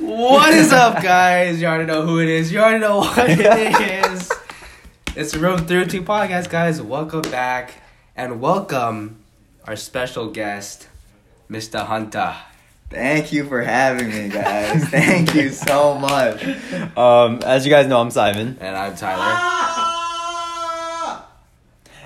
What is up, guys? You already know who it is. You already know what it is. It's the Room 32 podcast, guys. Welcome back. And welcome our special guest, Mr. Hunter. Thank you for having me, guys. Thank you so much. Um, as you guys know, I'm Simon, And I'm Tyler.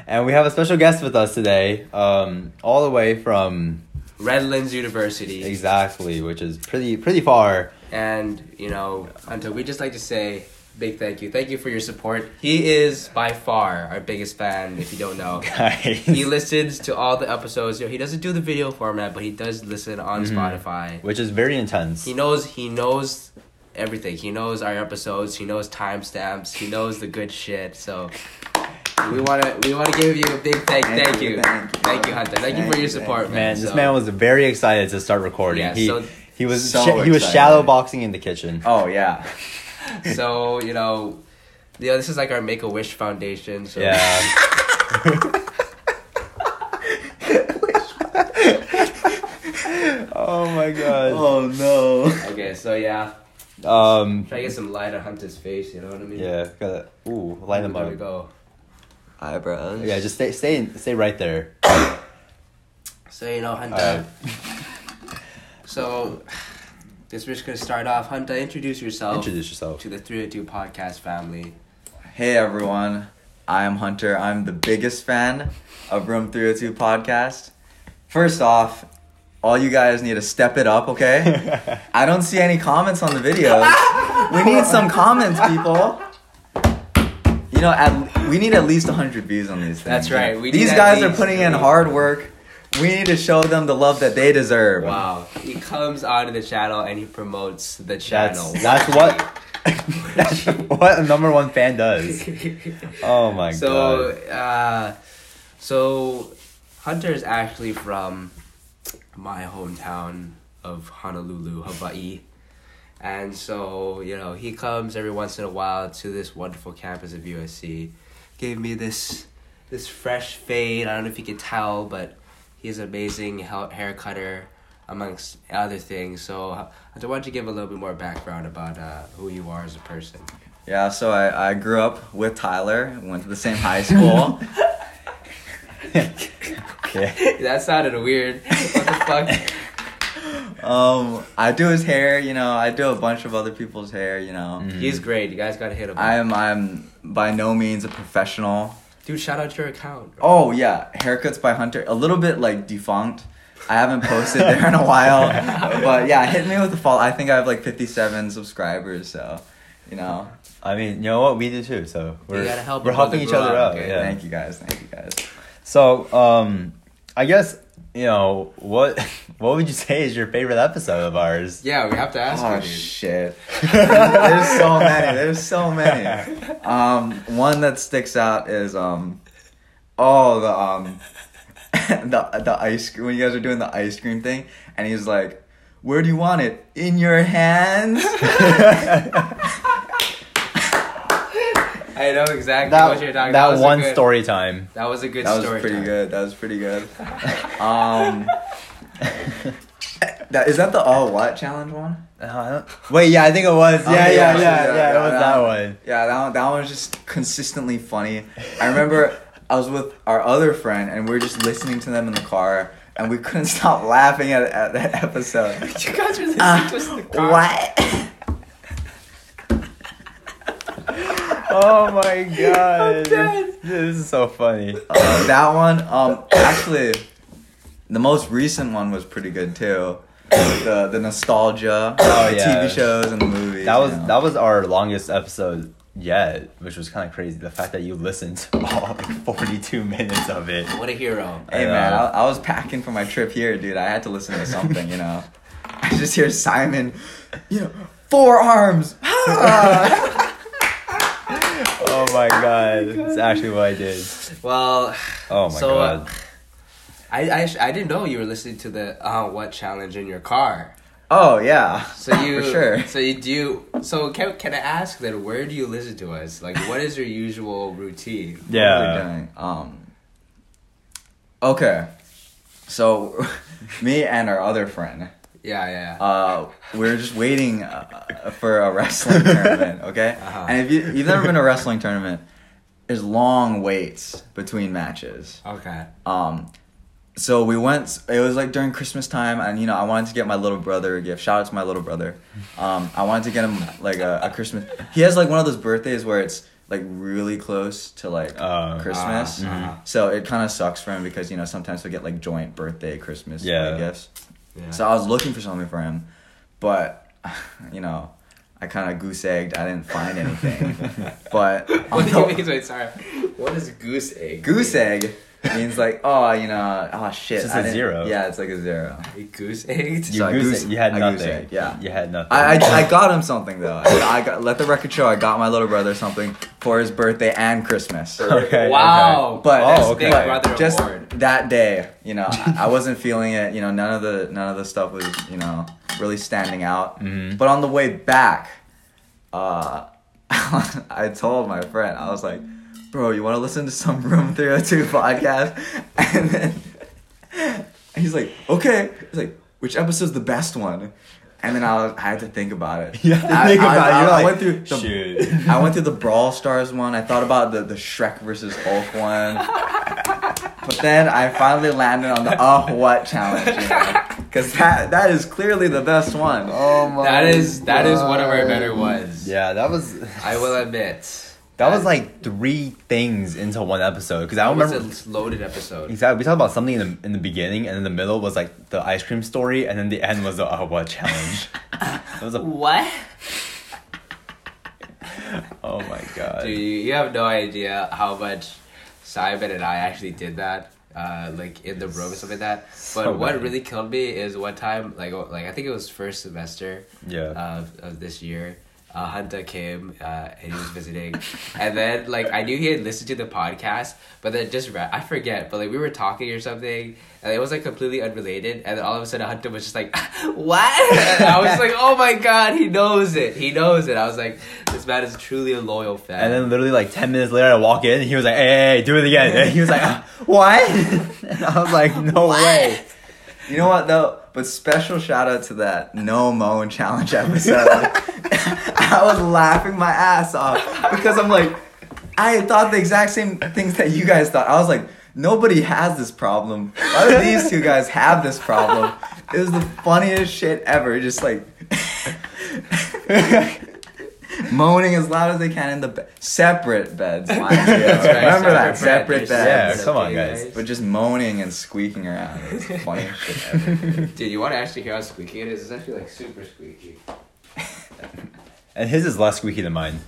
and we have a special guest with us today, um, all the way from Redlands University. exactly, which is pretty pretty far. And, you know, Hunter, we just like to say big thank you. Thank you for your support. He is by far our biggest fan, if you don't know. Guys, he listens to all the episodes. You know, he doesn't do the video format, but he does listen on Mhm. Spotify. which is very intense. He knows he knows everything. He knows our episodes. He knows timestamps. He knows the good shit. So we wanna we wanna give you a big thank Thank thank, you, you. thank you. Thank you, Hunter. Thank, you for your support, thank man. Man, this So- man was very excited to start recording. Yeah, he so- he was So sh- he was excited. shadow boxing in the kitchen. Oh yeah. so you know, yeah, this is like our Make a Wish Foundation. So Yeah. oh my god. Oh no. Okay, so yeah, Um. try to get some light on Hunter's face. You know what I mean? Yeah. Gotta. Ooh, line them There we go. Eyebrows. Yeah, just stay stay stay right there. So you know, Hunter. Uh, Alright. So, this we're just gonna start off. Hunter, introduce yourself Introduce yourself. to the 302 podcast family. Hey everyone. I am Hunter. I'm the biggest fan of Room 302 podcast. First off, all you guys need to step it up, okay? I don't see any comments on the videos. We need some comments, people. You know, at, we need at least 100 views on these things. That's right, we these guys are putting in hard work. We need to show them the love that they deserve. Wow, he comes onto the channel and he promotes the channel. That's that's what that's what a number one fan does. Oh my so, god. uh, so Hunter is actually from my hometown of Honolulu, Hawaii. And so, you know, he comes every once in a while to this wonderful campus of USC. Gave me this this fresh fade. I don't know if you can tell, but he's an amazing ha- hair cutter, amongst other things. So, I don't you give a little bit more background about uh, who you are as a person? Yeah, so I, I grew up with Tyler, went to the same high school. Okay. that sounded weird. What the fuck? um, I do his hair, you know, I do a bunch of other people's hair, you know. Mhm. He's great. You guys gotta hit him. I'm I'm by no means a professional. Dude, shout out your account. bro. Oh yeah, haircuts by Hunter, a little bit like defunct. I haven't posted there in a while, but yeah, hit me with a follow. I think I have like 57 subscribers, so you know. I mean, you know what? We do too. So we're gotta help we're helping each other up, out. okay? Yeah. Thank you guys, thank you guys. So, um, I guess you know what what would you say is your favorite episode of ours? Yeah, we have to ask Oh you, dude. shit! There's so many. There's so many. Um, one that sticks out is um, oh the um, the the ice cream when you guys are doing the ice cream thing, and he's like, "Where do you want it? In your hands?" I know exactly that what you're talking that about. That one good, story time. That was a good That was story. pretty time. good. That was pretty good. Um, that is that the all what challenge one? Uh, Wait, yeah, I think it was. Yeah, yeah, yeah, yeah, yeah, yeah, it was yeah. that one. Yeah, that one, that one was just consistently funny. I remember I was with our other friend and we were just listening to them in the car and we couldn't stop laughing at, at that episode. You guys are listening Uh, to us in the car. what? Oh my god, this is so funny. Uh, that one, um, actually, the most recent one was pretty good too. The the nostalgia, Oh, the yeah. TV shows and the movies. That was you know. that was our longest episode yet, which was kind of crazy. The fact that you listened to all like forty two minutes of it. What a hero. Hey man. I, I was packing for my trip here, dude. I had to listen to something, you know. I just hear Simon, you know, forearms. Ah! Oh my god, it's actually what I did. Well, Oh my So, uh, god. I, I, I didn't know you were listening to the uh, what challenge in your car. oh yeah, So you for sure. So you do. So can can I ask then? Where do you listen to us? Like, what is your usual routine? Yeah. Um. Okay, so me and our other friend, Yeah, yeah. uh, we are just waiting uh, for a wrestling tournament, okay? Uh-huh. And if you you've never been to a wrestling tournament, there's long waits between matches. okay. Um, so we went. It was like during Christmas time, and you know, I wanted to get my little brother a gift. Shout out to my little brother. Um, I wanted to get him like a, a Christmas. He has like one of those birthdays where it's like really close to like Oh. Christmas. Uh-huh. So it kind of sucks for him because you know sometimes we get like joint birthday, Christmas Yeah. like, gifts. Yeah. So I was looking for something for him, but you know, I kind of goose egged. I didn't find anything. but what do you mean? Wait, sorry. What is goose egg? goose egg means like oh you know oh shit. It's just I a zero. Yeah, it's like a zero. A goose egg? You, So goose- goose- you had I nothing. egg, yeah. You had nothing. I, I, I got him something though. I, I got let the record show. I got my little brother something for his birthday and Christmas. Okay. Wow. But Oh, okay. Big but Brother just award. that day, you know, I, I wasn't feeling it. You know, none of the none of the stuff was you know really standing out. Mhm. But on the way back, uh, I told my friend, I was like, "Bro, you want to listen to some Room 302 podcast?" And then he's like, "Okay." He's like, "Which episode's the best one?" And then I, was, I had to think about it. You have to I- think I- it. I- You're I like, went through the, shoot. I went through the Brawl Stars one. I thought about the, the Shrek versus Hulk one. but then I finally landed on the uh what challenge, you know? Cause that that is clearly the best one. Oh my. That is that is one of our better ones. Yeah, that was. I will admit. That was like three things into one episode because I That remember was a loaded episode. exactly. We talked about something in the in the beginning, and in the middle was like the ice cream story, and then the end was the uh, what challenge. it was a What? oh my god. Dude, you, you have no idea how much Simon and I actually did that, uh, like in the room or something like that. But So what bad. really killed me is one time, like, like I think it was first semester Yeah. of, of this year. Uh, Hunter came uh, and he was visiting, and then like I knew he had listened to the podcast, but then just ra- I forget, but like we were talking or something, and it was like completely unrelated, and then all of a sudden Hunter was just like, "What?" And I was like, "Oh my god, he knows it! He knows it!" I was like, "This man is truly a loyal fan." and then literally like ten minutes later, I walk in, and he was like, "Hey, hey, hey do it again." And he was like, "Uh, "What?" and I was like, "No way." You know what though? But special shout out to that no moan challenge episode. I was laughing my ass off because I'm like, I thought the exact same things that you guys thought. I was like, nobody has this problem. Why do these two guys have this problem? It was the funniest shit ever. Just like moaning as loud as they can in the be- separate beds. Mind you. That's right, Remember that separate separate beds. Yeah, come on, Okay, guys. But just moaning and squeaking around. It's the funniest shit ever. Dude, you want to actually hear how squeaky it is? It's actually like super squeaky. And his is less squeaky than mine.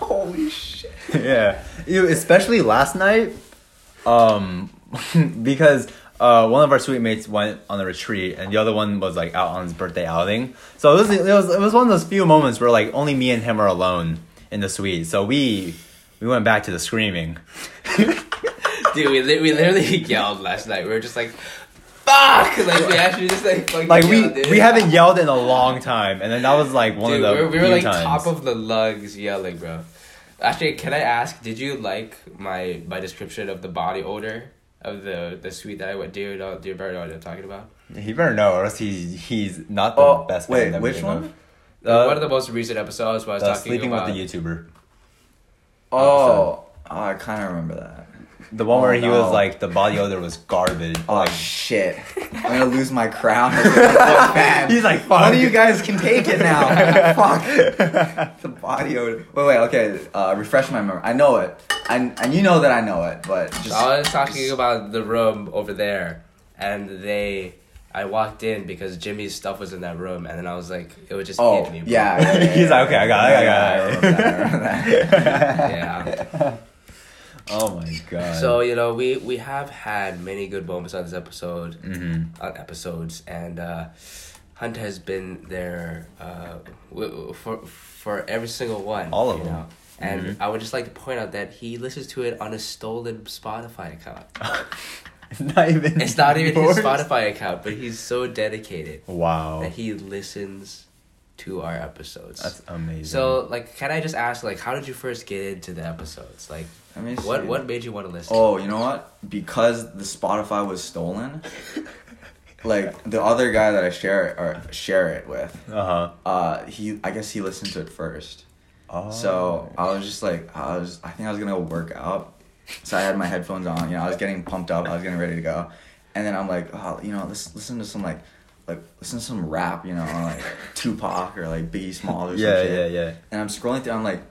Holy shit. yeah, you especially last night, um, because uh, one of our suite mates went on a retreat, and the other one was like out on his birthday outing. So it was it was it was one of those few moments where like only me and him are alone in the suite. So we we went back to the screaming. Dude, we, li- we literally yelled last night. We were just like, fuck! Like, we actually just like fucking Like we yelled, we haven't yelled in a long time, and then that was like one Dude, of the we were, we were like times. top of the lugs yelling, bro. Actually, can I ask, did you like my my description of the body odor of the the suite that I went? Do you know, do you better know what I'm talking about? He better know, or else he's he's not the Oh, best. wait, that which one? of. Uh, one of the most recent episodes was The talking sleeping about. with the YouTuber. Oh, oh I kind of remember that. The one Oh, where he no. was like the body odor was garbage. Oh like, shit! I'm gonna lose my crown. as a. He's like, One of you guys can take it now. Fuck. the body odor. Wait, wait. Okay. Uh, refresh my memory. I know it. And and you know that I know it, but just. I was talking about the room over there, and they. I walked in because Jimmy's stuff was in that room, and then I was like, it would just Oh hit me. bro. yeah, yeah, yeah, He's like, okay, I got it, I got it. I. I yeah. Oh my god. So you know, we we have had many good moments on this episode, hmm on episodes, and uh, Hunt has been there uh, for for every single one. All of them. know? And Mhm. I would just like to point out that he listens to it on a stolen Spotify account. it's not even. It's not even his. Spotify account, but he's so dedicated Wow. that he listens to our episodes. That's amazing. so, like, can I just ask, like, how did you first get into the episodes? Like, Let me what see. what made you want to listen? Oh, you know what? Because the Spotify was stolen. like the other guy that I share it or share it with, Uh-huh. uh, he I guess he listened to it first. huh. So I was just like, I was, I think I was gonna go work out. So I had my headphones on, you know, I was getting pumped up, I was getting ready to go, and then I'm like, oh, you know, let's listen to some like, like listen to some rap, you know, like Tupac or like Biggie Smalls or some yeah, shit. yeah, yeah. And I'm scrolling through, I'm like,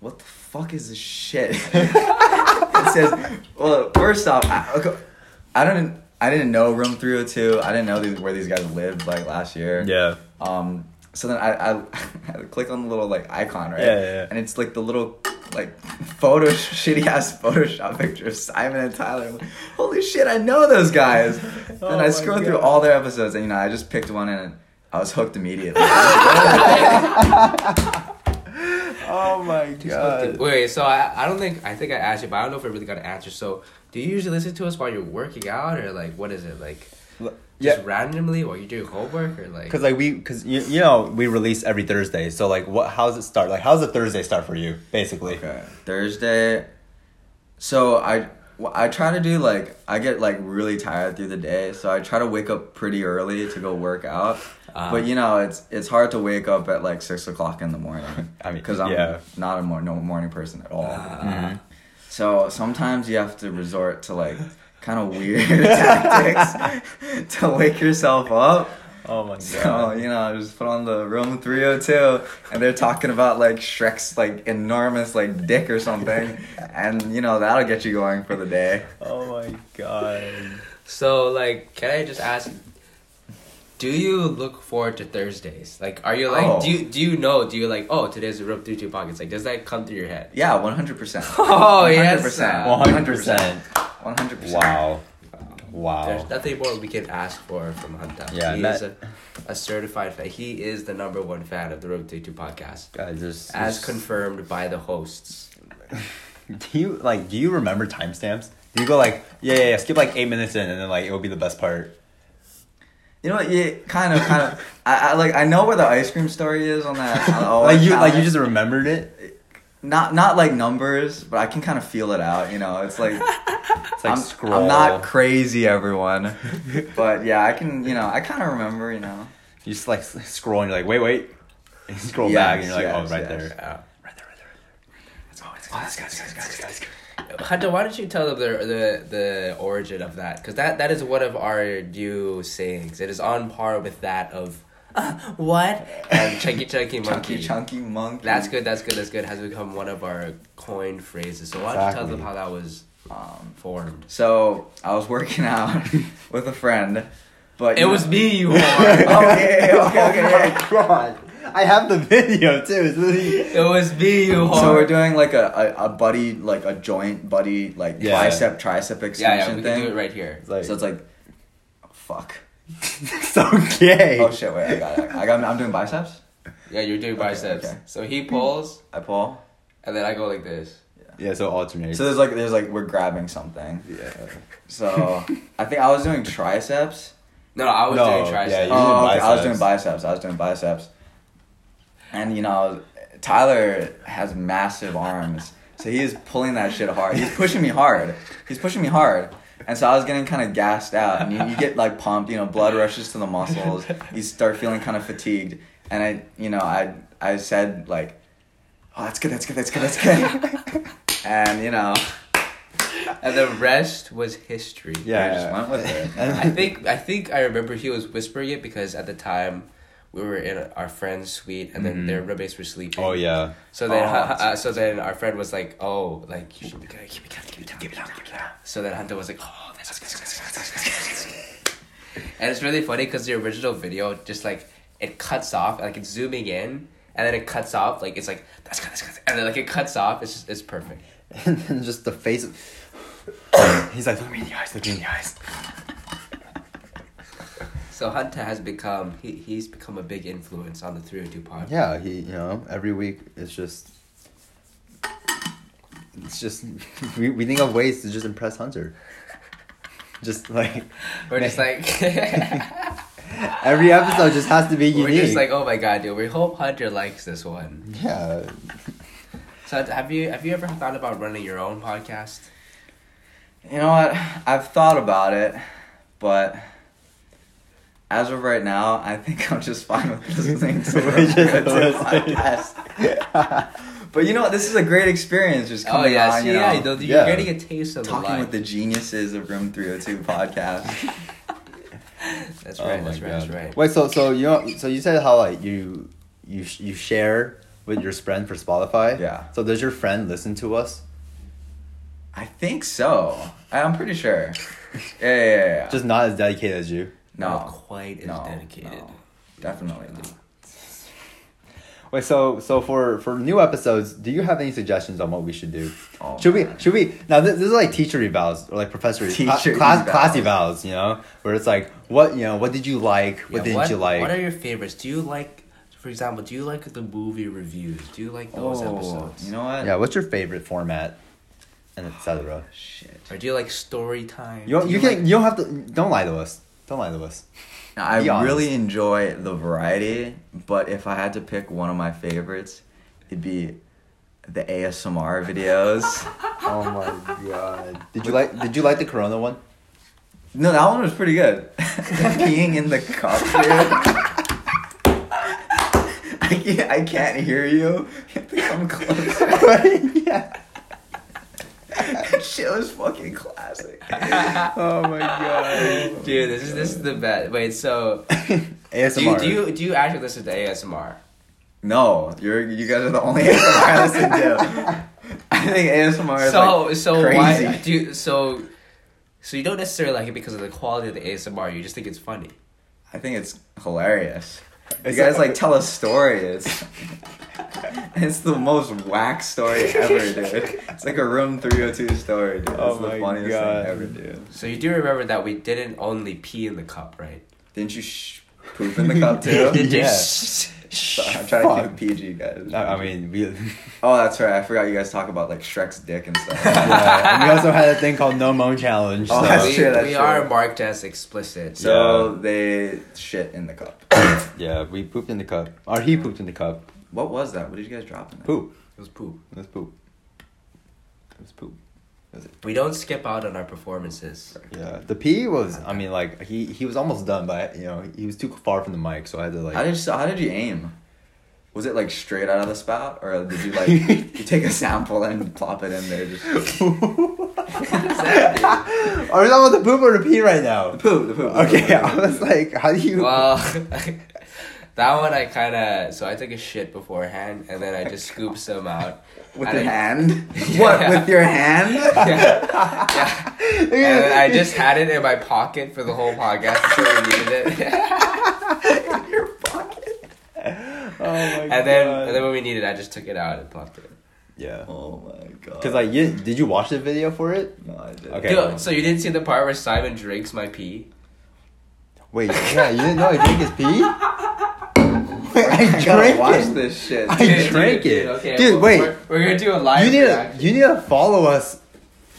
what the fuck is this shit? it says, well, first off, I, okay, I didn't, I didn't know Room 302. I didn't know these, where these guys lived like last year. Yeah. Um, so then I, I, I click on the little like icon, right? Yeah, yeah, yeah. And it's like the little like photo shitty ass Photoshop picture of Simon and Tyler. I'm like, Holy shit, I know those guys. Oh and I scrolled through all their episodes, and you know, I just picked one, and I was hooked immediately. Oh my Wait, wait, so I, I don't think I think I asked you, but I don't know if I really got an answer. So, do you usually listen to us while you're working out, or like what is it like? Just Yeah. randomly while you do homework, or like? Cause like we, cause you, you know we release every Thursday. So like, what? How's it start? Like, how's the Thursday start for you? Basically. Okay. Thursday. So I I try to do like I get like really tired through the day, so I try to wake up pretty early to go work out. Uh-huh. but you know it's it's hard to wake up at like six o'clock in the morning. I mean, because I'm yeah. not a mor- no morning person at all. Mhm. So sometimes you have to resort to like kind of weird tactics to wake yourself up. Oh my god. So you know, I just put on the room three hundred two, and they're talking about like Shrek's like enormous like dick or something, and you know that'll get you going for the day. Oh my god. So like, can I just ask? Do you look forward to Thursdays? Like, are you like, Oh. do you oh. do you know? Do you like, oh, today's the Room 302 podcast? Like, does that come through your head? Yeah, one hundred percent. Oh, yes. 100%. 100%. One hundred percent. Wow. Wow. There's nothing more we can ask for from Hunter. Yeah, he that- is a, a certified fan. He is the number one fan of the Room 302 podcast, Guys, there's, as there's- confirmed by the hosts. Do you like? Do you remember timestamps? Do you go like, yeah, yeah, yeah, skip like eight minutes in, and then like it will be the best part? You know what? Yeah, kind of, kind of. I, I like. I know where the ice cream story is on that. on like you, that like you just remembered it. not not like numbers, but I can kind of feel it out. You know, it's like It's like I'm, scroll. I'm not crazy, everyone, but yeah, I can. You know, I kind of remember. You know, You just like scroll, and you're like, wait, wait. And you scroll Yes, back, and you're like, oh, yes, oh, right yes. there. Yeah. Hunter, why don't you tell them the the, the origin of that? Because that, that is one of our new sayings. It is on par with that of uh, what and chunky chunky monkey. chunky chunky monkey. That's good. That's good. That's good. Has become one of our coined phrases. So why don't you tell them how that was Um, formed? so I was working out with a friend, but It you was know- me, you oh whore. yeah, yeah, yeah, okay, okay, yeah. God, I have the video too. It's really. It was me, you whore. So we're doing like a, a, a buddy, like a joint buddy, like Yeah. bicep tricep yeah, extension yeah. yeah, We thing. can do it right here. It's like, So it's like, oh, fuck. so gay. Oh shit! Wait, I got it. I got. I'm doing biceps. Yeah, you're doing Okay, biceps. okay. So he pulls, I pull. and then I go like this. Yeah, so alternate. So there's like there's like we're grabbing something. yeah. So I think I was doing triceps. No, no, I was No, doing yeah, triceps. you- Oh, okay. I was doing biceps. I was doing biceps. And you know, Tyler has massive arms, so he's pulling that shit hard. He's pushing me hard. He's pushing me hard. And so I was getting kind of gassed out, and you, you get like pumped. You know, blood rushes to the muscles. You start feeling kind of fatigued, and I, you know, I I said like, "Oh, that's good. That's good. That's good. That's good." and you know, and the rest was history. Yeah. I just went with it. I think I think I remember he was whispering it because at the time we were in our friend's suite and then Mhm. their roommates were sleeping. Oh yeah. So then, Oh, uh, so then our friend was like, "Oh, like you should be good. Keep it down. Keep it down. Keep it down. Keep it down." So then Hunter was like, "Oh, that's good. That's good. That's good. That's good." And it's really funny because the original video just like it cuts off, like it's zooming in, and then it cuts off, like it's like that's good. That's good. And then like it cuts off. It's just it's perfect. and then just the face. Of He's like, look me in the eyes. Look me in the eyes. So Hunter has become he he's become a big influence on the three hundred two podcast. Yeah, he. You know, every week it's just. It's just we, we think of ways to just impress Hunter. Just like We're just like every episode just has to be unique. we're just like oh my god, dude. We hope Hunter likes this one. yeah, So have you have you ever thought about running your own podcast? You know what? I've thought about it, but as of right now, I think I'm just fine with listening to We're just the listening. podcast. but you know what? This is a great experience. Just Oh coming yeah, on, see, you know, yeah, you know, you're Yeah. getting a taste of the talking life. with the geniuses of Room 302 podcast. That's Oh right. my that's right. That's right. Wait, so so you know, so you said how like you you you share with your friend for Spotify. Yeah. So does your friend listen to us? I think so. I'm pretty sure. Yeah, yeah, yeah. yeah. Just not as dedicated as you. No, Not quite as no, dedicated. no. definitely not. Wait, so so for for new episodes, do you have any suggestions on what we should do? Oh, should we should we now this, this is like teacher evals or like professor cla- Teacher class evals. class evals, you know, where it's like what you know what did you like, what Yeah, didn't what, you like? What are your favorites? Do you like, for example, do you like the movie reviews? Do you like those Oh, episodes? you know what? yeah, what's your favorite format, and etc. Shit. Or do you like story time? You Do you can like- you don't have to don't lie to us. Don't lie to us. I Be honest. really enjoy the variety, but if I had to pick one of my favorites, it'd be the ASMR videos. Oh my god! Did you like Did you like the Corona one? No, that one was pretty good. Peeing in the cup, dude. I can't, I can't hear you. You have to come closer. yeah. that shit was fucking classic. Oh my god. Dude, this is this is the best. Wait, so ASMR. do you do you do you actually listen to ASMR? No, you're you guys are the only ASMR I listen to. I think ASMR is So like so crazy. why do you, so so you don't necessarily like it because of the quality of the ASMR. You just think it's funny. I think it's hilarious. You It's guys like- like tell a story. It's it's the most whack story ever, dude. It's like a room 302 story, dude. It's Oh the my funniest God. thing ever, dude. So you do remember that we didn't only pee in the cup, right? Didn't you sh- poop in the cup too? Did you- Yeah. Sorry, I'm trying to Fuck. keep PG, guys. I I mean, we. oh, that's right. I forgot you guys talk about like Shrek's dick and stuff. yeah, and we also had a thing called No Moan Challenge. Oh, so- that's we, true, that's we true. are marked as explicit. So they shit in the cup. yeah, we pooped in the cup. Or he pooped in the cup. What was that? What did you guys drop in there? Poop. it was poop. It was poop. It was poop. We don't skip out on our performances. Yeah, the pee was. I mean, like he he was almost done, but you know he was too far from the mic, so I had to like. How did you, how did you aim? Was it like straight out of the spout, or did you like you take a sample and plop it in there? Just Are we talking about the poop or the pee right now? the poop, the poop. the Okay, poop. I was like, how do you? Well, that one I kind of so I took a shit beforehand and then I just scooped some out. With And your I- hand. Yeah. What with your hand? Yeah, yeah. And I just had it in my pocket for the whole podcast until we needed it. in your pocket. oh my and then and then when we needed, it, I just took it out and plopped it. yeah, Oh my god. because like you did you watch the video for it? no, I didn't. Okay. Dude, so you didn't see the part where Simon drinks my pee? Wait, yeah, you didn't know I drank his pee? Wait, I I gotta drank watch it. this shit. I Dude, drank dude, it. dude, okay, Dude, well, wait. We're, we're gonna do a live. You need to reaction. you need to follow us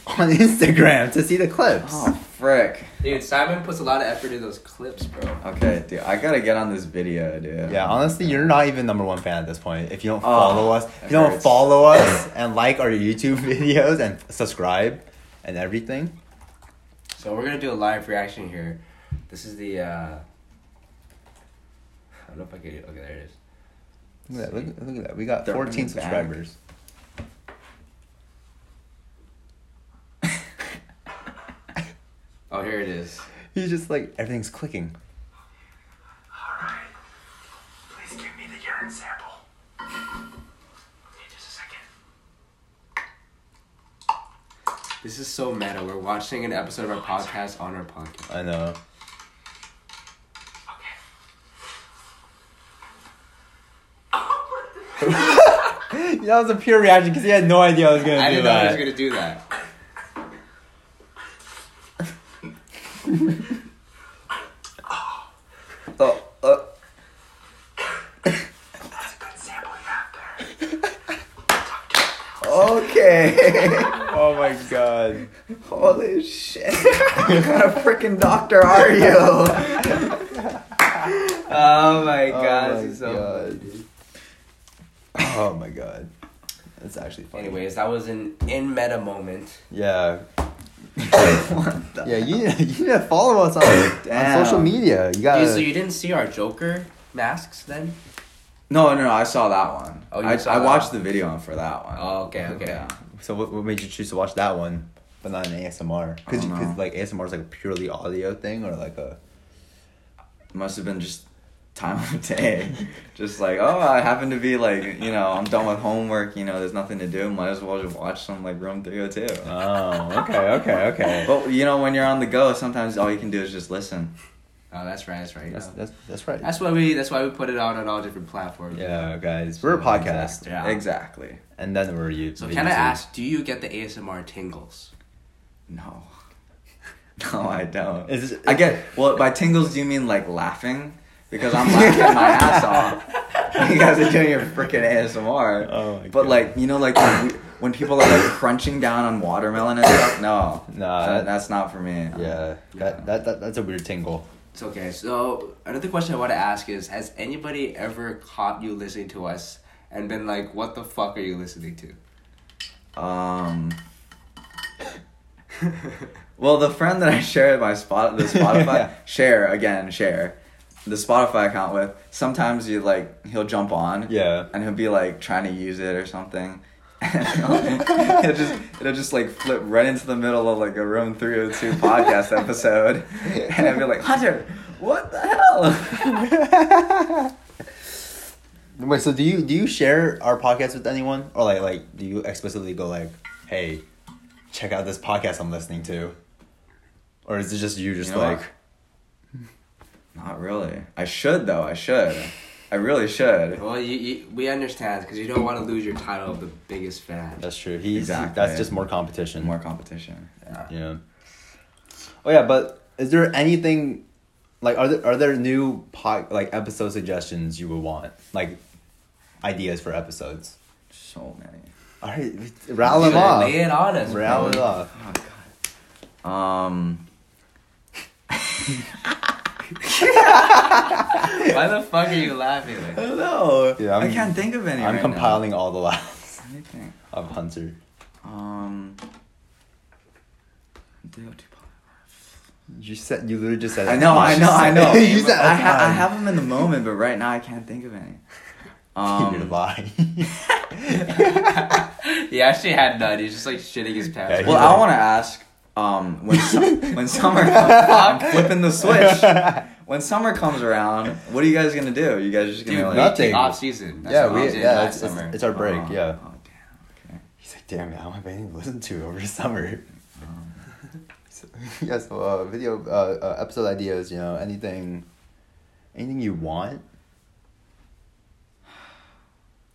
on Instagram to see the clips. Oh frick. Dude, Simon puts a lot of effort in those clips, bro. Okay, dude, I gotta get on this video, dude. Yeah, honestly, you're not even number one fan at this point. If you don't Oh, follow us, if that you don't follow us and like our YouTube videos and subscribe and everything. So we're gonna do a live reaction here. This is the. uh I don't know if I can. Okay, there it is. Look at that. Look, look at that. We got They're 14 bringing it back. subscribers. Oh, here it is. He's just like everything's clicking. Alright. Please give me the urine sample. Okay, just a second. This is so meta. We're watching an episode of our podcast on our podcast. I know. that was a pure reaction because he had no idea I was gonna I do that. I didn't know he was gonna do that. Oh, uh, That's a good sample you have there. okay. oh my god. Holy shit. what kind of freaking doctor are you? Oh my god. Oh my this is so God. Funny, dude. Oh my god. That's actually funny. Anyways, that was an in meta moment. Yeah. Yeah, you you need to follow us on, on social media. You got Dude, so you didn't see our Joker masks then? No, no, no. I saw that one. Oh, you I, saw I watched one? the video for that one. Oh, okay, okay. Yeah. So what, what made you choose to watch that one, but not an ASMR? Because I don't like ASMR is like a purely audio thing, or like a Must have been just time of day. just like, oh, I happen to be like, you know, I'm done with homework. You know, there's nothing to do. Might as well just watch some like Room 302. oh okay okay okay. But you know, when you're on the go, sometimes all you can do is just listen. Oh, that's right, that's right. That's oh. that's that's right. That's why we that's why we put it out on all different platforms. yeah, guys, we're a podcast, Yeah. Exactly. and then we're you. So can I ask, do you get the ASMR tingles? No. No, I don't. Is it- I get well by tingles. Do you mean like laughing? Because I'm laughing my ass off. You guys are doing your freaking ASMR. Oh my but God. like you know, like when, we- when people are like crunching down on watermelon and stuff. No, no, that- that- that's not for me. Yeah, that, that that that's a weird tingle. It's okay. So another question I want to ask is: Has anybody ever caught you listening to us and been like, "What the fuck are you listening to?" Um. Well, the friend that I shared my spot the Spotify share again share the Spotify account with. Sometimes you like he'll jump on. Yeah. and he'll be like trying to use it or something. And it'll, it'll just it'll just like flip right into the middle of like a room 302 podcast episode and I'll be like hunter what the hell Wait, so do you do you share our podcast with anyone, or like like do you explicitly go like, hey, check out this podcast I'm listening to, or is it just you just You know like, what? Not really i should though i should i really should Well, you, you, we understand because you don't want to lose your title of the biggest fan. that's true. He's Exactly. that's just more competition. more competition Yeah. Yeah. Oh yeah, but is there anything like are there are there new pod, like episode suggestions you would want like ideas for episodes? so many All right, rattle them Dude, off. Lay it on us. Rattle bro. it off. oh god um Why the fuck are you laughing? i Like? don't know Yeah, i I'm- can't think of any I'm right compiling all the laughs now. Let of Hunter. um You said you literally just said. I know, I know, I know. you said I, ha- I have them in the moment, but right now I can't think of any. You're Um, lying. he actually had none. He's just like shitting his pants. Yeah, well, He's I want to ask. Um, when su- when summer comes, I'm flipping the switch. When summer comes around, what are you guys gonna do? You guys just gonna Dude, like? nothing. Off season. That's yeah, we was yeah, it's, it's, summer. it's our break. Oh, Yeah. Oh, damn. Okay. He's like, damn, man, I don't have anything to listen to over the summer. Um, So, yeah, so uh, video uh, uh, episode ideas, you know, anything, anything you want.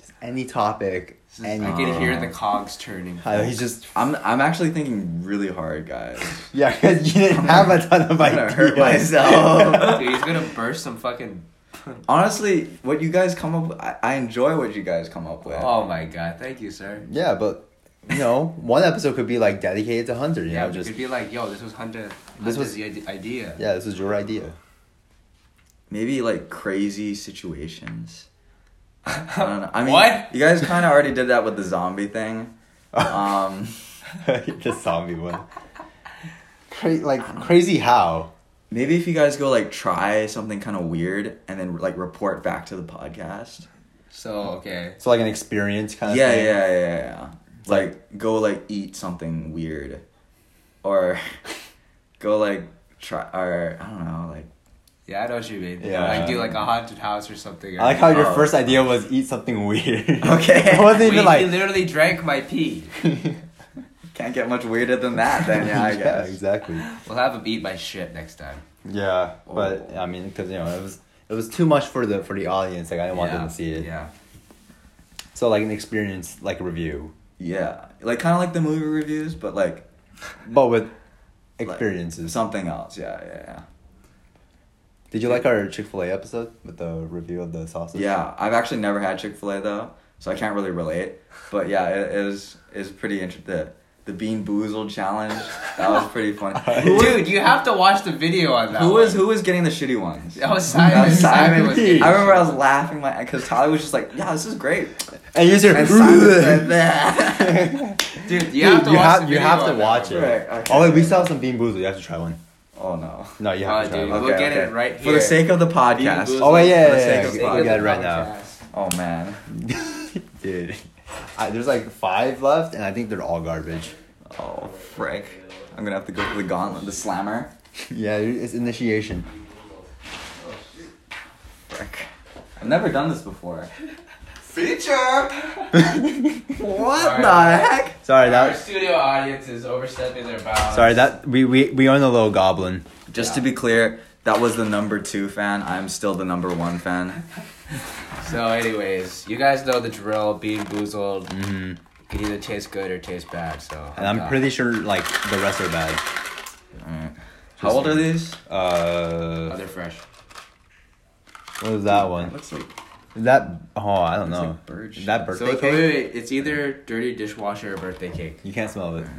Just any topic. Is- I can Uh, hear the cogs turning. Uh, he's just I'm I'm actually thinking really hard, guys. yeah, because you didn't have a ton of I'm ideas. gonna hurt myself. Dude, he's gonna burst some fucking. Honestly, what you guys come up with, I, I enjoy what you guys come up with. Oh my god! Thank you, sir. Yeah, but you know, one episode could be like dedicated to Hunter. You Yeah, know, we just could be like, yo, this was Hunter. This was- was the idea. yeah, this is your idea. Maybe like crazy situations. I don't know. I mean, What? You guys kind of already did that with the zombie thing. Um, the zombie one. Cra- like crazy how? maybe if you guys go like try something kind of weird and then like report back to the podcast. So okay. So like an experience kind of yeah, thing. yeah, yeah, yeah. Like go like eat something weird, or go like try or I don't know like Yeah, I know what you mean. Yeah. Like do like a haunted house or something. I like how your Oh. first idea was eat something weird. Okay. it wasn't even he like. literally drank my pee. can't get much weirder than that. Then yeah, I guess. exactly. We'll have him eat my shit next time. Yeah, but Oh. I mean, because you know, it was it was too much for the for the audience. Like I didn't want yeah. them to see it. Yeah. So like an experience, like a review, Yeah, like kind of like the movie reviews, but like but with like, experiences. something else. Yeah, yeah, yeah. Did you like our Chick Fil A episode with the review of the sausage? Yeah, I've actually never had Chick Fil A though, so I can't really relate. But yeah, it is is pretty interesting. The Bean Boozled challenge that was pretty funny. Dude, you have to watch the video on that. who was who was getting the shitty ones? That was Simon. That was Simon. was I remember I was laughing my because Tyler was just like, "Yeah, this is great," And you said, and Simon that. Dude, you have to you watch have, the you have to on that watch it. Right, okay. Oh wait, we still have some Bean Boozled. You have to try one. Oh no. No, you Oh, have ah, to try dude, one. we'll get it right For the sake of the podcast. Bean Oh, wait, yeah, For the yeah, yeah, of yeah. the We got podcast. it right now. Oh man. Dude, I, there's like five left, and I think they're all garbage. Oh frick. I'm gonna have to go for the gauntlet, the slammer. Yeah, it's initiation. Oh shit. Frick. I've never done this before. Feature! What Alright. the heck? Sorry, that Our studio audience is overstepping their bounds. Sorry, that we we we own a little goblin. Just to be clear, that was the number two fan. I'm still the number one fan. So, anyways, you guys know the drill. Bean Boozled hmm can either taste good or taste bad. So, And I'm pretty sure like the rest are bad. Alright. How old are these? Oh, Uh, they're fresh. what was that one? Looks like Is that oh I don't looks know. like bird Is that So birthday cake? wait, wait, it's either dirty dishwasher or birthday cake. You can't smell it.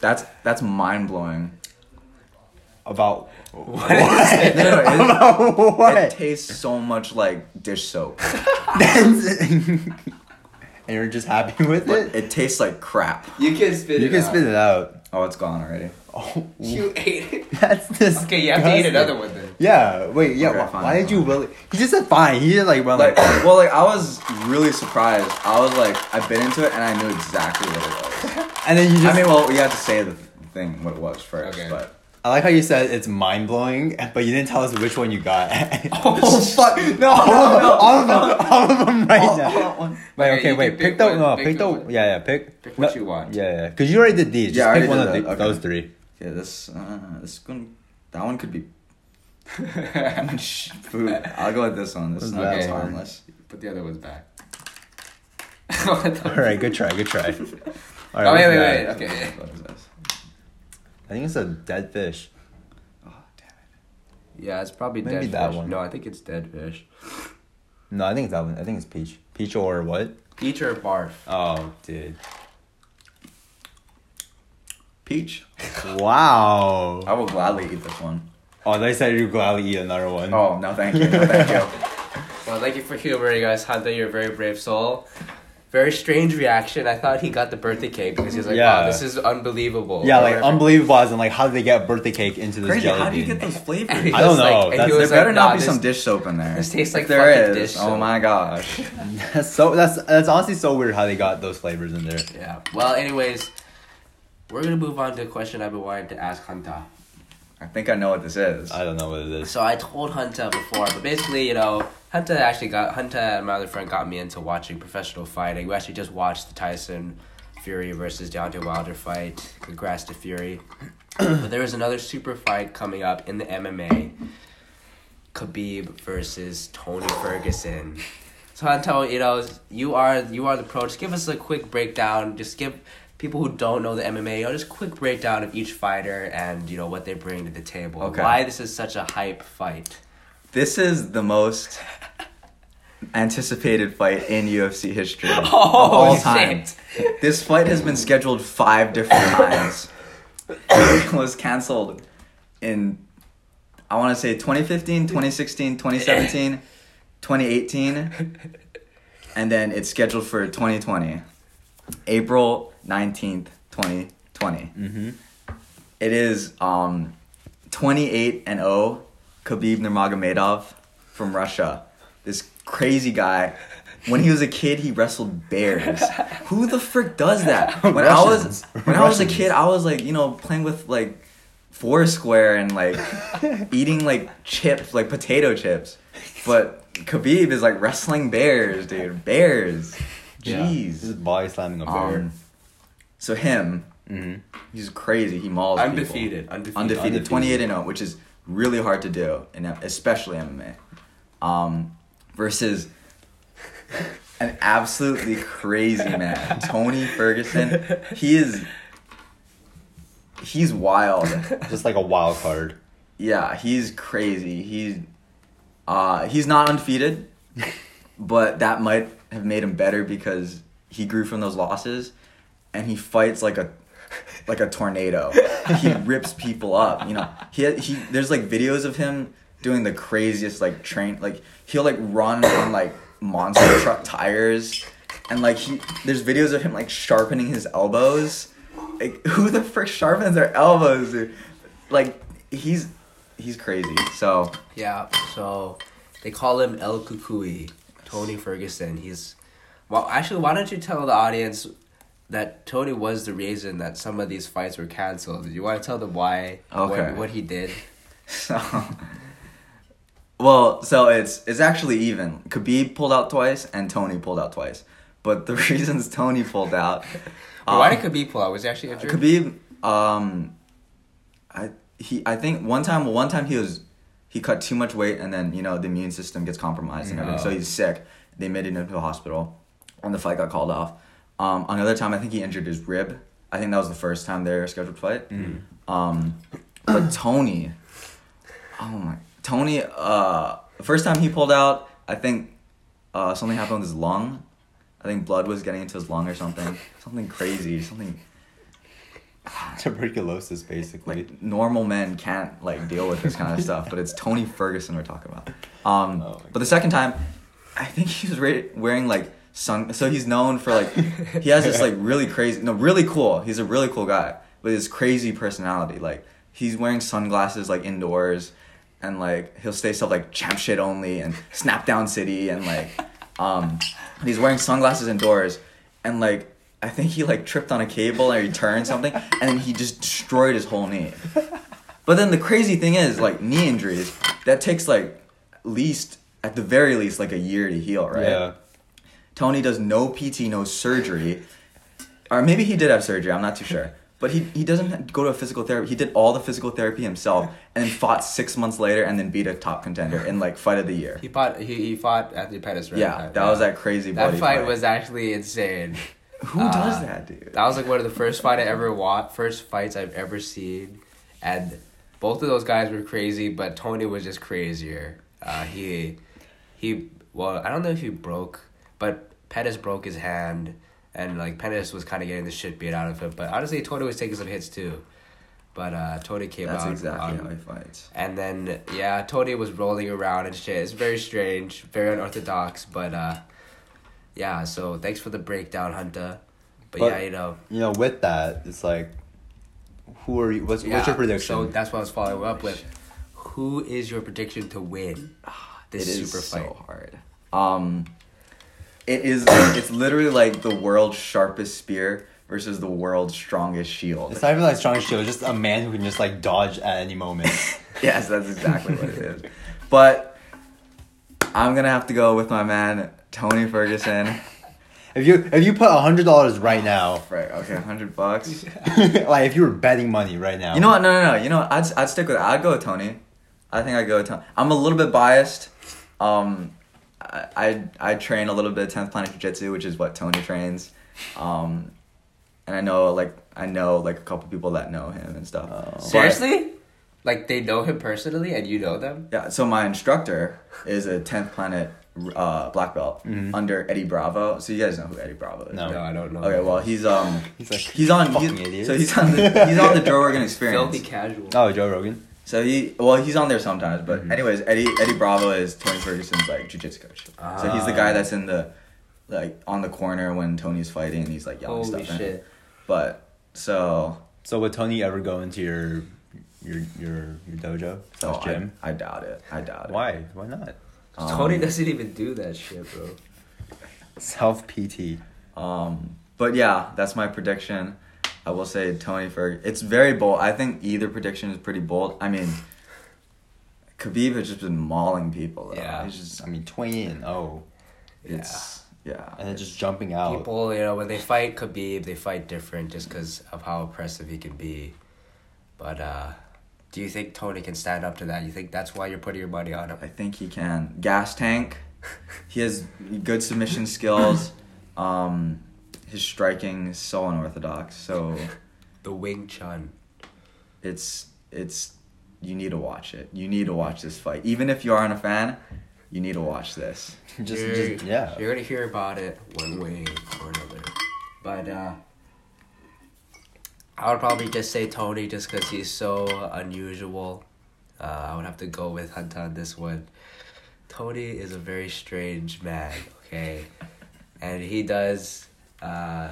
That's that's mind blowing. About What is it? No, no, it, about what? it tastes so much like dish soap, and you're just happy with but it? it tastes like crap. You can spit You it can out. spit it out. Oh, it's gone already. Oh, You ate it. that's this. Okay, you have to eat another one then. Yeah, wait, yeah. Okay, why, fine, why did you fine. really? He just said fine. He just like went Like, like, well, like I was really surprised. I was like, I've been into it and I knew exactly what it was. and then you just. I mean, well, we had to say the thing what it was first, Okay. but I like how you said it's mind blowing, but you didn't tell us which one you got. oh fuck, no, all, no, of them, no, all of them, all of them right All- now. all at. Wait, Okay, okay, wait. can Pick, pick the one, no, pick pick the, the yeah, yeah. Pick. Pick what no, you want. Yeah, yeah. Because you already did these. Just Yeah, I pick one of did the. Okay. those three. Yeah, this, uh, this one, that one could be food. I'll go with this one. This What's one that is one? harmless. Put the other ones back. All right, good try, good try. All right, Oh, wait, what's wait, wait. Okay. What is this? I think it's a dead fish. Oh damn it! Yeah, it's probably Maybe dead that fish. one. No, I think it's dead fish. No, I think it's that one. I think it's peach. Peach or what? Peach or barf? Oh, dude. Peach. Wow. I will gladly eat this one. Oh, they said you gladly eat another one. Oh no, thank you. No, thank you. Well, thank you for humoring us, Hunter. You're a very brave soul. Very strange reaction. I thought he got the birthday cake because he was like, Yeah. "Wow, this is unbelievable." Yeah, Or like whatever. unbelievable as in like how did they get birthday cake into this Crazy. jelly How do you get those flavors? I don't know. Like, and There was better like, not be this- some dish soap in there. this tastes like if there fucking is, dish oh my gosh. That's so that's that's honestly so weird how they got those flavors in there. Yeah. Well, anyways, we're gonna move on to a question I've been wanting to ask Hunter. I think I know what this is. I don't know what it is. So I told Hunter before, but basically, you know, Hunter actually got Hunter and my other friend got me into watching professional fighting. We actually just watched the Tyson Fury versus Deontay Wilder fight. Congrats to Fury. but there was another super fight coming up in the MMA. Khabib versus Tony Ferguson. So Hunter, you know, you are you are the pro. Just give us a quick breakdown. Just give people who don't know the MMA, you know, just quick breakdown of each fighter and you know what they bring to the table. Okay. Why this is such a hype fight. This is the most anticipated fight in UFC history of Oh, all shit. time. This fight has been scheduled five different times. it was canceled in I want to say 2015, 2016, 2017, 2018, and then it's scheduled for 2020, April 19th, 2020. Mm-hmm. It is um, 28 and 0, Khabib Nurmagomedov from Russia. This crazy guy. When he was a kid, he wrestled bears. Who the frick does that? When I was Russians. when I was a kid, I was like, you know, playing with like Foursquare and like eating like chips, like potato chips. But Khabib is like wrestling bears, dude. Bears. He's Jeez. body slamming a bear. Um, so him, mm-hmm. he's crazy. He mauls people. Undefeated, undefeated. undefeated, Undefeated. 28 and 0, which is really hard to do, in especially MMA. Um, versus an absolutely crazy man, Tony Ferguson. He is. He's wild. Just like a wild card. Yeah, he's crazy. He's uh he's not undefeated, but that might have made him better because he grew from those losses and he fights like a like a tornado. he rips people up, you know. He he there's like videos of him doing the craziest like train like he'll like run on like monster truck tires and like he there's videos of him like sharpening his elbows. Like who the frick sharpens their elbows? Dude? Like he's he's crazy. So Yeah, so they call him El Cucuy, Tony Ferguson. He's well. Actually, why don't you tell the audience that Tony was the reason that some of these fights were canceled? Do you want to tell them why? Okay. What, what he did? So, well, so it's it's actually even. Khabib pulled out twice and Tony pulled out twice. But the reasons Tony pulled out, why um, did Khabib pull out? Was he actually injured? Khabib, um, I he I think one time one time he was he cut too much weight and then you know the immune system gets compromised and everything, so Oh. he's sick. They admitted him to the hospital, and the fight got called off. Um, another time I think he injured his rib. I think that was the first time they were scheduled to fight. Um, but Tony, oh my, Tony. Uh, the first time he pulled out, I think uh, something happened with his lung. I think blood was getting into his lung or something. Something crazy. Something Tuberculosis, basically. like normal men can't like deal with this kind of stuff. But it's Tony Ferguson we're talking about. Um, Oh but the second time, I think he was wearing like sun. So he's known for like he has this like really crazy, no, really cool. He's a really cool guy with his crazy personality. Like he's wearing sunglasses like indoors, and like he'll say stuff like champ shit only and snap down city and like um he's wearing sunglasses indoors and like I think he like tripped on a cable or he turned something and then he just destroyed his whole knee. But then the crazy thing is like knee injuries that takes like at least at the very least like a year to heal, right? Yeah. Tony does no PT, no surgery. Or maybe he did have surgery, I'm not too sure. But he, he doesn't go to a physical therapy. He did all the physical therapy himself and then fought six months later and then beat a top contender in like fight of the year. He fought. He, he fought Anthony Pettis. Right? Yeah, that was that crazy That bloody fight was actually insane. Who uh, does that, dude? That was like one of the first fight I ever watched, first fights I've ever seen, and both of those guys were crazy, but Tony was just crazier. Uh, he, he, well, I don't know if he broke, but Pettis broke his hand, and like Pettis was kind of getting the shit beat out of him. But honestly, Tony was taking some hits too. But uh, Tony came That's out. exactly um, how he fights. and then yeah, Tony was rolling around and shit. It's very strange, very unorthodox, but uh, yeah. So thanks for the breakdown, Hunter. But, But- yeah, you know, You know, with that, it's like, who are you? What's, yeah, what's your prediction? So that's what I was following up with. Who is your prediction to win this It is super fight? so hard. Um, it is. it's literally like the world's sharpest spear versus the world's strongest shield. it's not even like strong shield. It's just a man who can just like dodge at any moment. yes, that's exactly what it is. But I'm gonna have to go with my man Tony Ferguson. if you if you put a hundred dollars right now, Right. Okay, hundred bucks. like if you were betting money right now, You know what? No, no, no. You know what? I'd I'd stick with it. I'd go with Tony. I think I'd go with Tony. I'm a little bit biased. Um, I I, I train a little bit of tenth planet jiu-jitsu, which is what Tony trains. Um, and I know like I know like a couple people that know him and stuff. Oh. But- Seriously? Like they know him personally, and you know them? yeah. So my instructor is a tenth planet uh, black belt Mhm. under Eddie Bravo. So you guys know who Eddie Bravo is. No. No, I don't know. Okay, well he's um He's like he's on he's, so he's on the he's on the Joe Rogan Experience. filthy casual. oh Joe Rogan. So he, well, he's on there sometimes, but Mhm. anyways, Eddie Eddie Bravo is Tony Ferguson's like jujitsu coach. so he's the guy that's in the, like on the corner when Tony's fighting, and he's like yelling Holy stuff. at him. shit! But so, So would Tony ever go into your your your your dojo so gym? I, I doubt it. I doubt it. Why? Why not? Um, Tony doesn't even do that shit, bro. Self PT. Um, but yeah, that's my prediction. I will say Tony Ferg. It's very bold. I think either prediction is pretty bold. I mean, Khabib has just been mauling people. Though. Yeah. he's just I mean, twenty and oh, it's yeah. and then just jumping out. People, you know, when they fight Khabib, they fight different just because of how oppressive he can be. But uh, do you think Tony can stand up to that? You think that's why you're putting your money on him? I think he can. Gas tank. He has good submission skills. Um, his striking is so unorthodox. So The Wing Chun. it's it's you need to watch it. You need to watch this fight. Even if you aren't a fan, you need to watch this. just, you're, just yeah. You're gonna hear about it one way or another. But uh, I would probably just say Tony just because he's so unusual. Uh, I would have to go with Hunter on this one. Tony is a very strange man, okay? And he does, uh,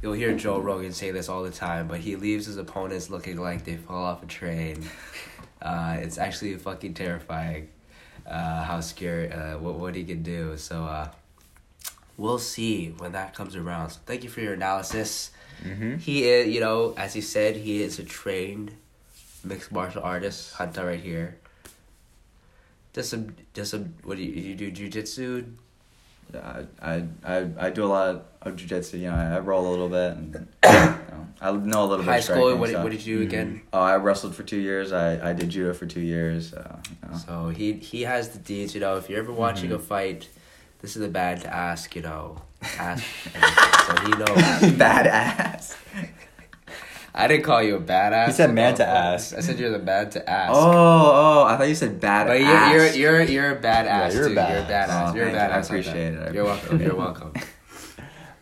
you'll hear Joe Rogan say this all the time, but he leaves his opponents looking like they fall off a train. Uh, it's actually fucking terrifying uh, how scary, uh, what, what he can do. So, uh, we'll see when that comes around. So, thank you for your analysis. Mm-hmm. He is, you know, as he said, he is a trained mixed martial artist. Hunter right here. Just some, just some. What do you you do? Jujitsu. Yeah, I, I, I, I do a lot of jujitsu. You know, I roll a little bit, and you know, I know a little bit. High school. What, did- so- what did you do again? Oh, I wrestled for two years. I, I did judo for two years. Uh, you know. So he he has the deeds. You know, if you're ever watching a fight, this is a bad to ask. You know, ask. so he knows. Badass. I didn't call you a badass. He said man to ass. I said you're the man to ask. Oh, oh, I thought you said badass. But you're you're you're you're a badass Yeah, you're a too. badass. You're a badass. Oh, you're a badass. I appreciate it. I You're welcome. You're welcome.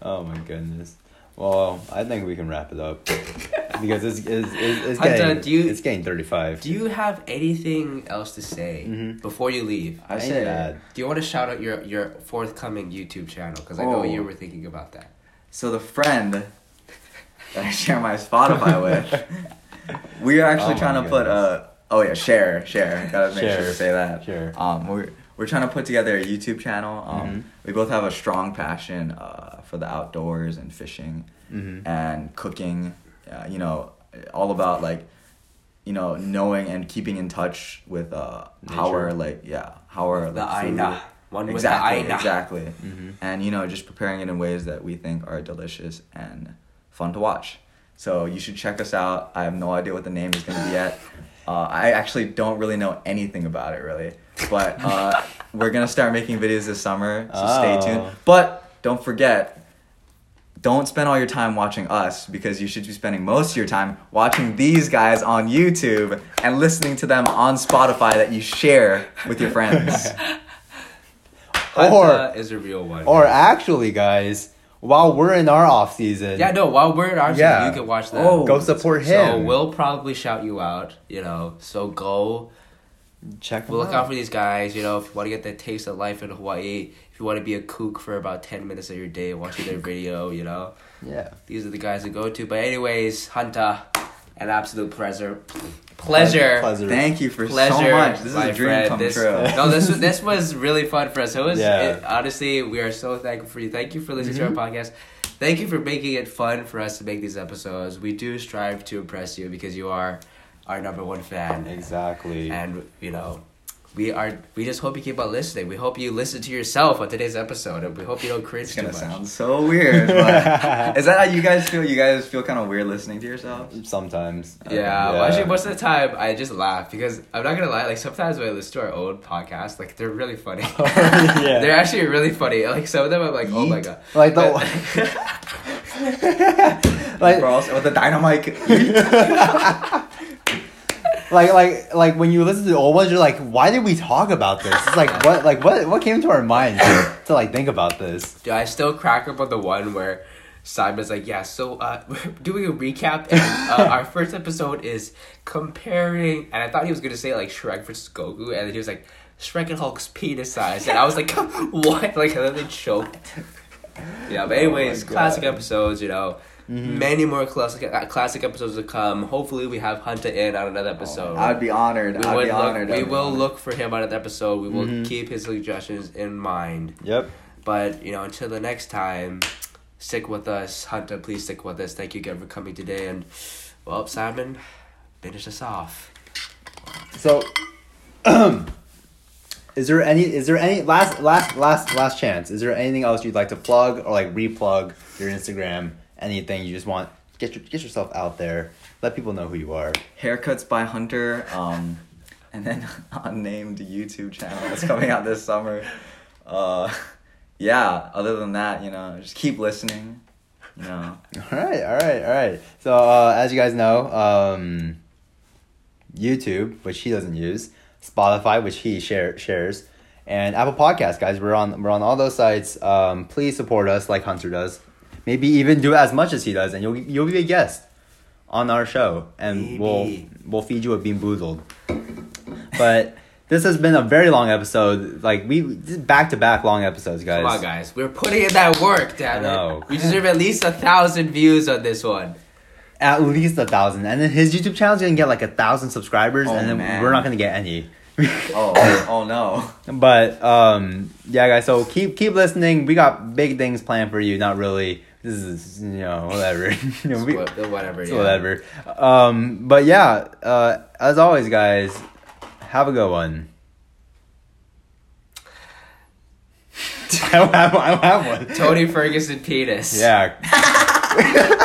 Oh my goodness. Well, I think we can wrap it up because it's it's, it's, it's Hunter, getting do you- it's getting thirty five. Do you have anything else to say Mhm. before you leave? I Ain't say bad. Do you want to shout out your your forthcoming YouTube channel? Because I know Oh. you were thinking about that. So the friend that I share my Spotify with, we are actually Oh trying to put a. Oh yeah, share, share. Gotta make sure to say that. Sure. Um, we're we're trying to put together a YouTube channel. Um, Mhm. We both have a strong passion uh, for the outdoors and fishing Mm-hmm. and cooking. Uh, you know, all about like, you know, knowing and keeping in touch with uh how Nature. our like yeah how our The like, food- Aina. One exactly the Aina. exactly Mm-hmm. and you know just preparing it in ways that we think are delicious and fun to watch so you should check us out i have no idea what the name is going to be yet uh, i actually don't really know anything about it really but uh, we're going to start making videos this summer so stay Oh. tuned but don't forget don't spend all your time watching us because you should be spending most of your time watching these guys on YouTube and listening to them on Spotify that you share with your friends. Or- Hunter is a real one. Or actually, guys, while we're in our off season, yeah, no. While we're in our season, you can watch that. Oh, go support him. So we'll probably shout you out. You know, so go check We'll look out. out for these guys. You know, if you want to get the taste of life in Hawaii, if you want to be a kook for about ten minutes of your day watching their video, you know, Yeah. these are the guys to go to. But anyways, Hunter, an absolute pleasure, pleasure, Pleasure. Thank you for pleasure. so much. This is a dream friend. come this, true. No, this was this was really fun for us. It was Yeah. it- honestly, we are so thankful for you. Thank you for listening Mm-hmm. to our podcast. Thank you for making it fun for us to make these episodes. We do strive to impress you because you are our number one fan. Exactly. And you know, we are. We just hope you keep on listening. We hope you listen to yourself on today's episode, and we hope you don't cringe It's too gonna much. sound so weird. Is that how you guys feel? You guys feel kind of weird listening to yourselves? Sometimes. Yeah, well, actually, most of the time I just laugh because I'm not gonna lie. Like sometimes when I listen to our old podcast, like they're really funny. Oh, yeah. They're actually really funny. Like some of them, I'm like, oh my god. like the like Bro, also with the dynamite. Like like like when you listen to the old ones, you're like, why did we talk about this? It's like what like what what came to our minds to, to like think about this? Dude, I still crack up on the one where Simon's like, yeah, so uh, we're doing a recap, and uh, our first episode is comparing, and I thought he was gonna say like Shrek versus Goku, and then he was like, Shrek and Hulk's penis size, and I was like, what? Like, and then they choked. Yeah, but anyways, Oh classic episodes, you know. Many more classic uh, classic episodes to come. Hopefully, we have Hunter in on another episode. I'd be honored. we I'd be look, honored. we will honored. look for him on an episode. We will Mhm. keep his suggestions in mind. Yep. But you know, until the next time, stick with us, Hunter. Please stick with us. Thank you again for coming today. And well, Simon, finish us off. So, is there any? Is there any last last last last chance? Is there anything else you'd like to plug or like replug your Instagram? Anything you just want get your, get yourself out there. Let people know who you are. Haircuts by Hunter, um, and then unnamed YouTube channel that's coming out this summer. Uh, yeah. Other than that, you know, just keep listening. You know, All right, all right, all right. So uh, as you guys know, um, YouTube, which he doesn't use, Spotify, which he share, shares, and Apple Podcasts, guys. We're on we're on all those sites. Um, please support us like Hunter does. Maybe even do as much as he does, and you'll you'll be a guest on our show, and we'll we'll feed you a Bean Boozled. But this has been a very long episode. Like we back to back long episodes, guys. Come on, guys. We're putting in that work, damn it. We deserve at least a thousand views on this one. At least a thousand, and then his YouTube channel's gonna get like a thousand subscribers, Oh, and then man. we're not gonna get any. Oh, oh, oh no. But um, yeah, guys. So keep keep listening. We got big things planned for you. Not really. This is you know whatever. you know, we, Whatever. yeah. whatever. Um, but yeah. Uh, as always, guys. Have a good one. I don't have, I don't have one. Tony Ferguson penis. Yeah.